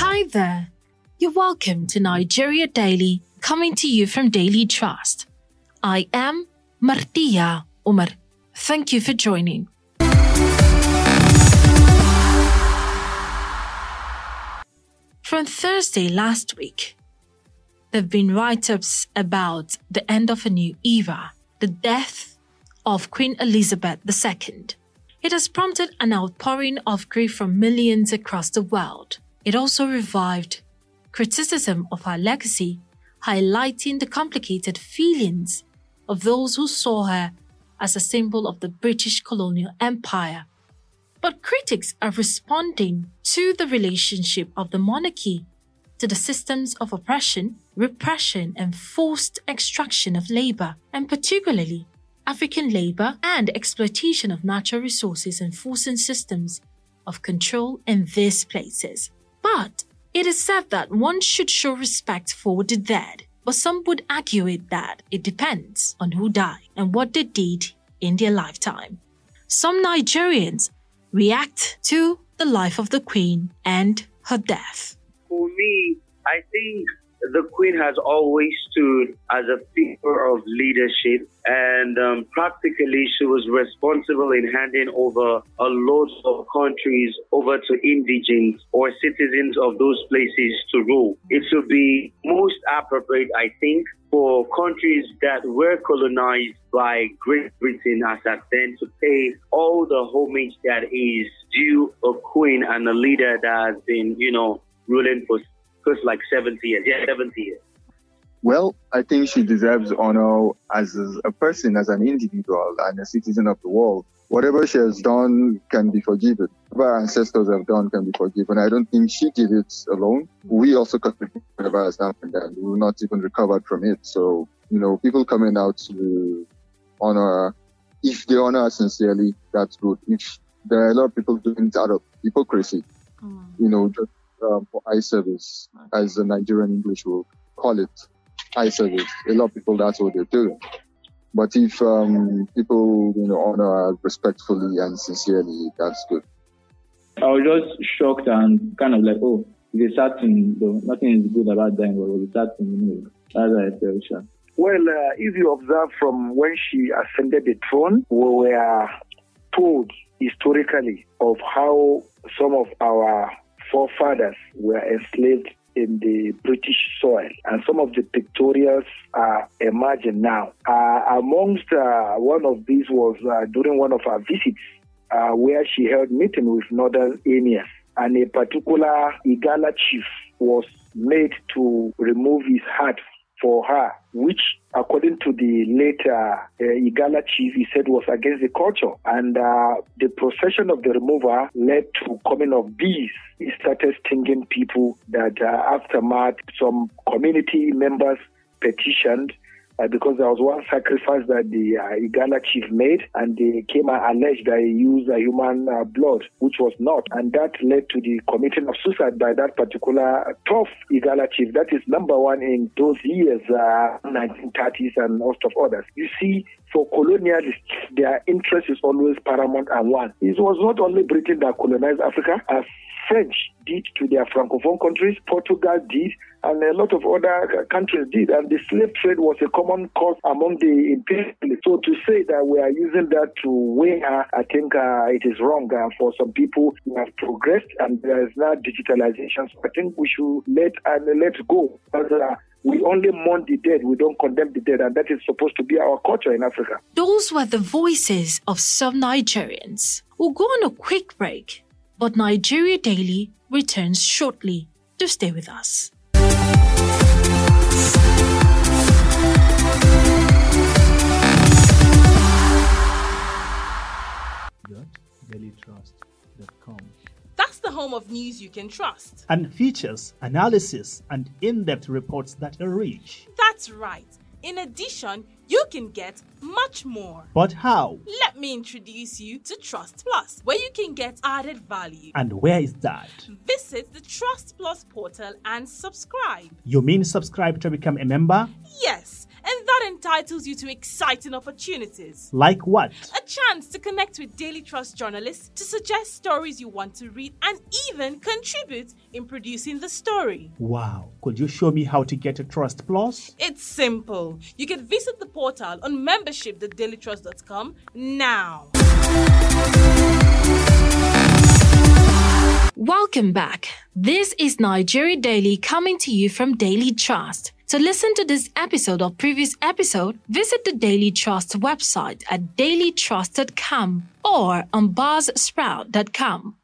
Hi there. You're welcome to Nigeria Daily, coming to you from Daily Trust. I am Martia Umar. Thank you for joining. From Thursday last week, there have been write ups about the end of a new era, the death of Queen Elizabeth II. It has prompted an outpouring of grief from millions across the world. It also revived criticism of her legacy, highlighting the complicated feelings of those who saw her as a symbol of the British colonial empire. But critics are responding to the relationship of the monarchy to the systems of oppression, repression, and forced extraction of labor, and particularly African labor and exploitation of natural resources and forcing systems of control in these places. But it is said that one should show respect for the dead, but some would argue it that it depends on who died and what they did in their lifetime. Some Nigerians react to the life of the Queen and her death. For me, I think the Queen has always stood as a figure of leadership, and um, practically she was responsible in handing over a lot of countries over to indigents or citizens of those places to rule. It should be most appropriate, I think, for countries that were colonized by Great Britain as at then to pay all the homage that is due a queen and a leader that has been, you know, ruling for close to like 70 years. Yeah, 70 years. Well, I think she deserves honor as a person, as an individual, and a citizen of the world. Whatever she has done can be forgiven. Whatever our ancestors have done can be forgiven. I don't think she did it alone. We also contributed whatever has happened, and we were not even recovered from it. So, you know, people coming out to honor her, if they honor her sincerely, that's good. If there are a lot of people doing it out of hypocrisy, mm. you know, just um, for eye service, as the Nigerian English will call it, eye service. A lot of people, that's what they're doing. But if um, people, you know, honor respectfully and sincerely, that's good. I was just shocked and kind of like, oh, it's a sad thing, though. Nothing is good about dying, but it's a sad thing, you know. That's how I felt, sure. Well, uh, if you observe from when she ascended the throne, we were told historically of how some of our forefathers were enslaved in the British soil, and some of the pictorials are emerging now. Uh, amongst uh, one of these was uh, during one of our visits, uh, where she held meeting with northern emirs, and a particular Igala chief was made to remove his hat for her, which, according to the later uh, Igala chief, he said was against the culture. And uh, the procession of the remover led to coming of bees. It started stinging people that uh, aftermath, some community members petitioned because there was one sacrifice that the uh, Igala chief made, and they came and alleged that he used uh, human uh, blood, which was not, and that led to the committing of suicide by that particular tough Igala chief. That is number one in those years, 1930s and most of others. You see, for colonialists, their interest is always paramount and one. It was not only Britain that colonized Africa, as French did to their francophone countries, Portugal did, and a lot of other countries did. And the slave trade was a common cause among the imperialists. So to say that we are using that to weigh her, I think uh, it is wrong. Uh, for some people, we have progressed and there is now digitalization. So I think we should let and uh, let go. But, uh, we only mourn the dead, we don't condemn the dead, and that is supposed to be our culture in Africa. Those were the voices of some Nigerians. We'll go on a quick break, but Nigeria Daily returns shortly. Do stay with us. dailytrust.com That's the home of news you can trust. and features analysis and in-depth reports that are rich. That's right. In addition, you can get much more. But how? Let me introduce you to Trust Plus, where you can get added value. And where is that? Visit the Trust Plus portal and subscribe. You mean subscribe to become a member? Yes, and that entitles you to exciting opportunities. Like what? A chance to connect with Daily Trust journalists to suggest stories you want to read and even contribute in producing the story. Wow. Could you show me how to get a Trust Plus? It's simple. You can visit the portal on membership.dailytrust.com now. Welcome back. This is Nigeria Daily coming to you from Daily Trust. To listen to this episode or previous episode, visit the Daily Trust website at dailytrust.com or on buzzsprout.com.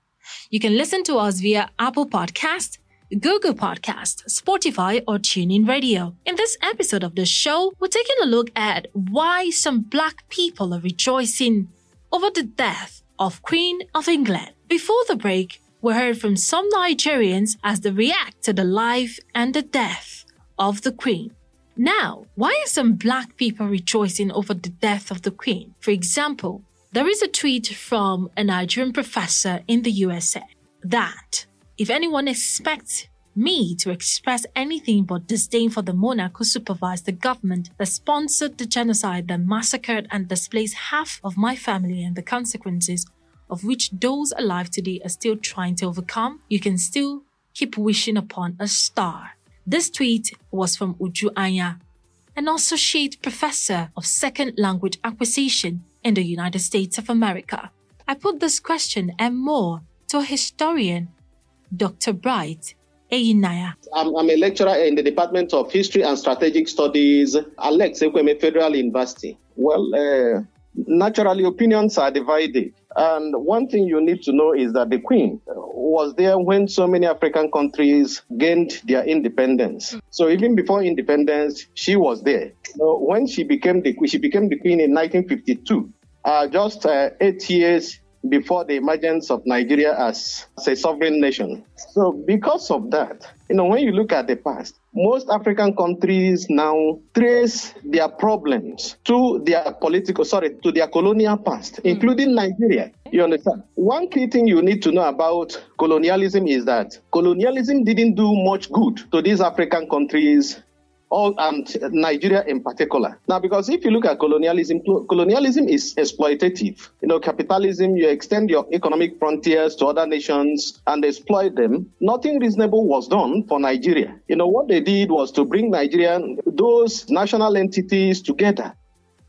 You can listen to us via Apple Podcast, Google Podcast, Spotify, or TuneIn Radio. In this episode of the show, we're taking a look at why some black people are rejoicing over the death of Queen of England. Before the break, we heard from some Nigerians as they react to the life and the death of the Queen. Now, why are some black people rejoicing over the death of the Queen? For example, there is a tweet from a Nigerian professor in the USA that if anyone expects me to express anything but disdain for the monarch who supervised the government that sponsored the genocide that massacred and displaced half of my family and the consequences of which those alive today are still trying to overcome, you can still keep wishing upon a star. This tweet was from Uju Anya, an associate professor of second language acquisition in the United States of America. I put this question and more to a historian, Dr. Bright. I'm, I'm, a lecturer in the Department of History and Strategic Studies, Alex Ekwueme Federal University. Well, uh, naturally, opinions are divided. And one thing you need to know is that the Queen was there when so many African countries gained their independence. So even before independence, she was there. So when she became the she became the Queen in 1952, uh, just uh, eight years before the emergence of Nigeria as, as a sovereign nation. So because of that, you know, when you look at the past, most African countries now trace their problems to their political, sorry, to their colonial past, mm. including Nigeria. You understand? One key thing you need to know about colonialism is that colonialism didn't do much good to these African countries all, and Nigeria in particular. Now, because if you look at colonialism, colonialism is exploitative. You know, capitalism, you extend your economic frontiers to other nations and exploit them. Nothing reasonable was done for Nigeria. You know, what they did was to bring Nigerian, those national entities together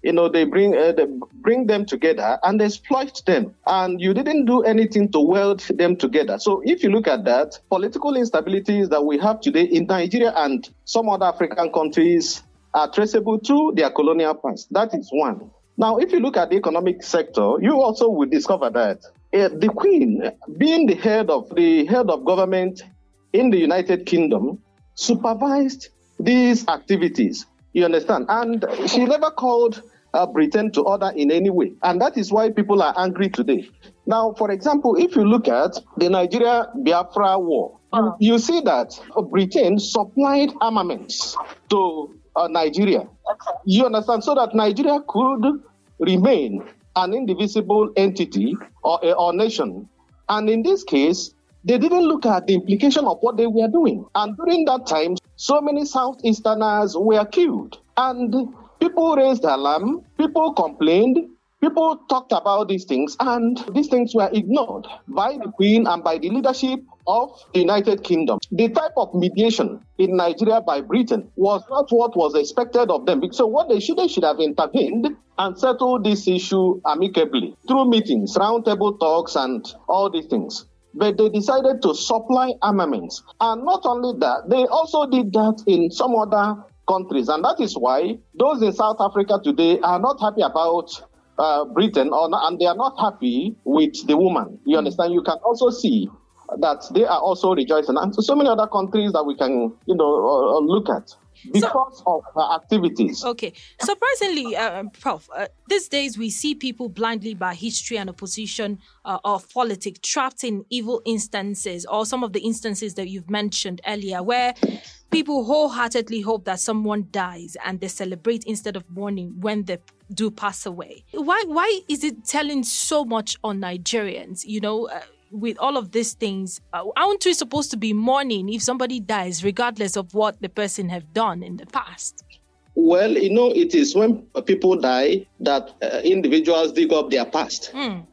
you know they bring uh, they bring them together and exploit them. And you didn't do anything to weld them together. So if you look at that political instabilities that we have today in nigeria and some other african countries are traceable to their colonial past. That is one. Now if you look at the economic sector you also will discover that uh, the queen being the head of the head of government in the united kingdom supervised these activities. You understand? And she never called uh, Britain to order in any way. And that is why people are angry today. Now, for example, if you look at the Nigeria Biafra war, you see that Britain supplied armaments to uh, Nigeria. Okay. You understand? So that Nigeria could remain an indivisible entity or, or nation. And in this case, they didn't look at the implication of what they were doing. And during that time, so many Southeasterners were killed. And People raised alarm, people complained, people talked about these things, and these things were ignored by the Queen and by the leadership of the United Kingdom. The type of mediation in Nigeria by Britain was not what was expected of them. So what they should they should have intervened and settled this issue amicably through meetings, roundtable talks, and all these things. But they decided to supply armaments. And not only that, they also did that in some other countries. And that is why those in South Africa today are not happy about uh, Britain or and they are not happy with the woman. You understand? You can also see that they are also rejoicing, and so many other countries that we can, you know, uh, uh look at because so, of her activities. Okay. Surprisingly, uh, Prof, uh, these days we see people blindly by history and opposition uh, of politics trapped in evil instances or some of the instances that you've mentioned earlier where people wholeheartedly hope that someone dies and they celebrate instead of mourning when they do pass away. Why why is it telling so much on Nigerians? You know, uh, with all of these things, uh, aren't we supposed to be mourning if somebody dies, regardless of what the person have done in the past? Well, you know, it is when people die that uh, individuals dig up their past. Mm.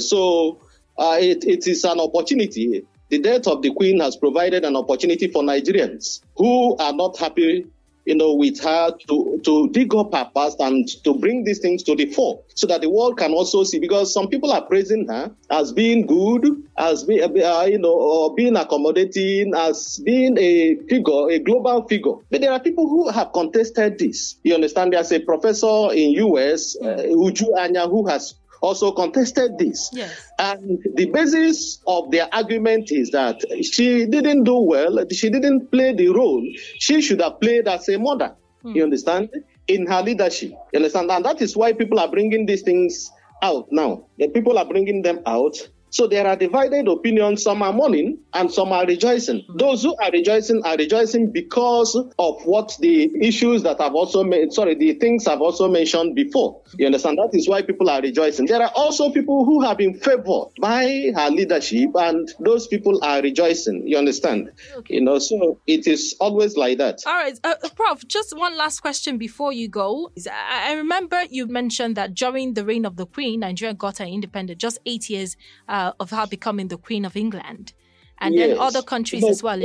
so uh, it, it is an opportunity. The death of the Queen has provided an opportunity for Nigerians who are not happy you know, with her to, to dig up her past and to bring these things to the fore so that the world can also see. Because some people are praising her as being good, as being, uh, you know, or being accommodating, as being a figure, a global figure. But there are people who have contested this. You understand? There's a professor in US, uh, Uju Anya, who has also contested this. Yes. And the basis of their argument is that she didn't do well, she didn't play the role she should have played as a mother. Hmm. You understand? In her leadership. You understand? And that is why people are bringing these things out now. The people are bringing them out so there are divided opinions. Some are mourning and some are rejoicing. Mm-hmm. Those who are rejoicing are rejoicing because of what the issues that I've also made, sorry, the things I've also mentioned before. You understand? That is why people are rejoicing. There are also people who have been favored by her leadership and those people are rejoicing. You understand? Okay. You know, so it is always like that. All right. Uh, Prof, just one last question before you go. I remember you mentioned that during the reign of the Queen, Nigeria got her independence just eight years uh, of her becoming the Queen of England, and yes. then other countries as well.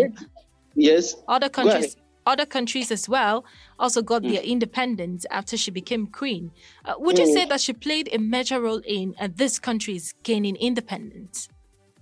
yes, other countries. Other countries as well also got mm. their independence after she became queen. Uh, would you mm. say that she played a major role in uh, this country's gaining independence?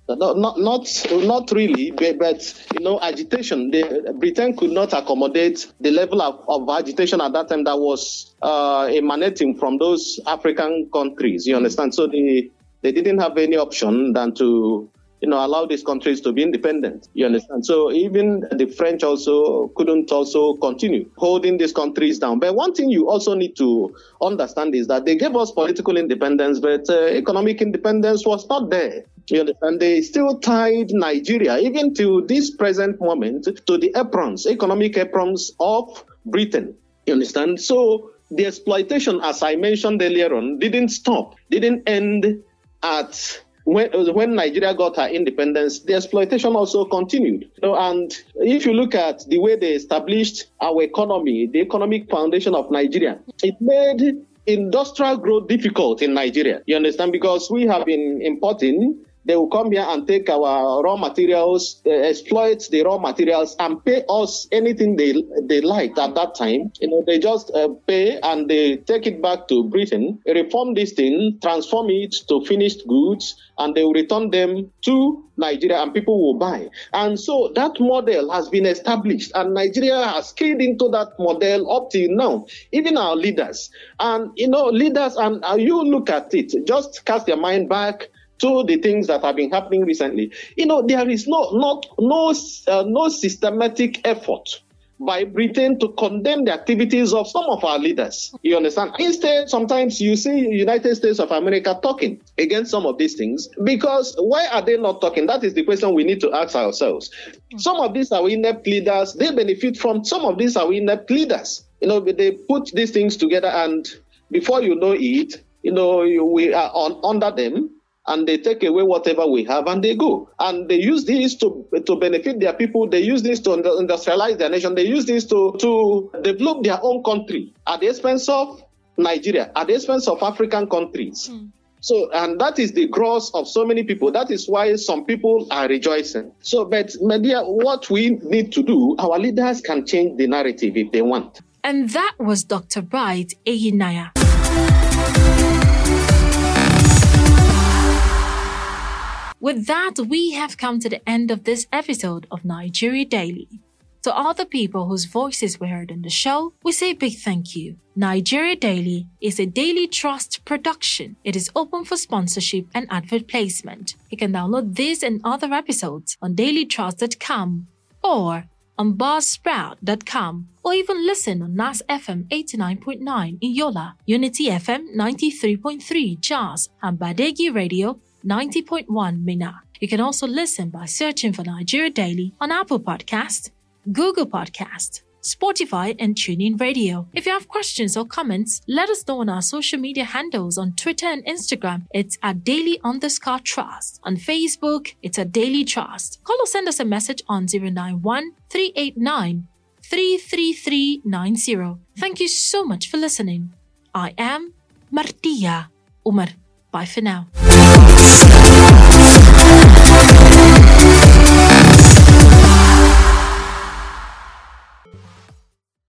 No, not not not really, but, but you know, agitation. The, Britain could not accommodate the level of, of agitation at that time that was uh, emanating from those African countries. You understand? So the they didn't have any option than to you know, allow these countries to be independent. You understand? So even the French also couldn't also continue holding these countries down. But one thing you also need to understand is that they gave us political independence, but uh, economic independence was not there. You understand? They still tied Nigeria, even to this present moment, to the aprons, economic aprons of Britain. You understand? So the exploitation, as I mentioned earlier on, didn't stop, didn't end at when, when Nigeria got her independence, the exploitation also continued. Know, and if you look at the way they established our economy, the economic foundation of Nigeria, it made industrial growth difficult in Nigeria. You understand? Because we have been importing they will come here and take our raw materials, uh, exploit the raw materials, and pay us anything they they like at that time. You know, they just uh, pay and they take it back to Britain, reform this thing, transform it to finished goods, and they will return them to Nigeria, and people will buy. And so that model has been established, and Nigeria has keyed into that model up till now. Even our leaders, and you know, leaders, and uh, you look at it, just cast your mind back to the things that have been happening recently. You know, there is no not no uh, no systematic effort by Britain to condemn the activities of some of our leaders. You understand? Instead, sometimes you see United States of America talking against some of these things because why are they not talking? That is the question we need to ask ourselves. Some of these are inept leaders. They benefit from some of these are inept leaders. You know, they put these things together and before you know it, you know, we are on under them and they take away whatever we have and they go. And they use this to, to benefit their people. They use this to industrialize their nation. They use this to, to develop their own country at the expense of Nigeria, at the expense of African countries. Mm. So, and that is the gross of so many people. That is why some people are rejoicing. So, but media, what we need to do, our leaders can change the narrative if they want. And that was Dr. Bright Eyinnaya. With that, we have come to the end of this episode of Nigeria Daily. To all the people whose voices were heard in the show, we say big thank you. Nigeria Daily is a daily trust production. It is open for sponsorship and advert placement. You can download this and other episodes on dailytrust.com or on buzzsprout.com or even listen on NAS FM 89.9 in Yola, Unity FM 93.3 Jos, and Badeggi Radio 90.1 Minna. You can also listen by searching for Nigeria Daily on Apple Podcast, Google Podcast, Spotify, and TuneIn Radio. If you have questions or comments, let us know on our social media handles on Twitter and Instagram. It's at daily underscore trust. On Facebook, it's at daily trust. Call or send us a message on 091 389 33390. Thank you so much for listening. I am Martia Umar. Bye for now.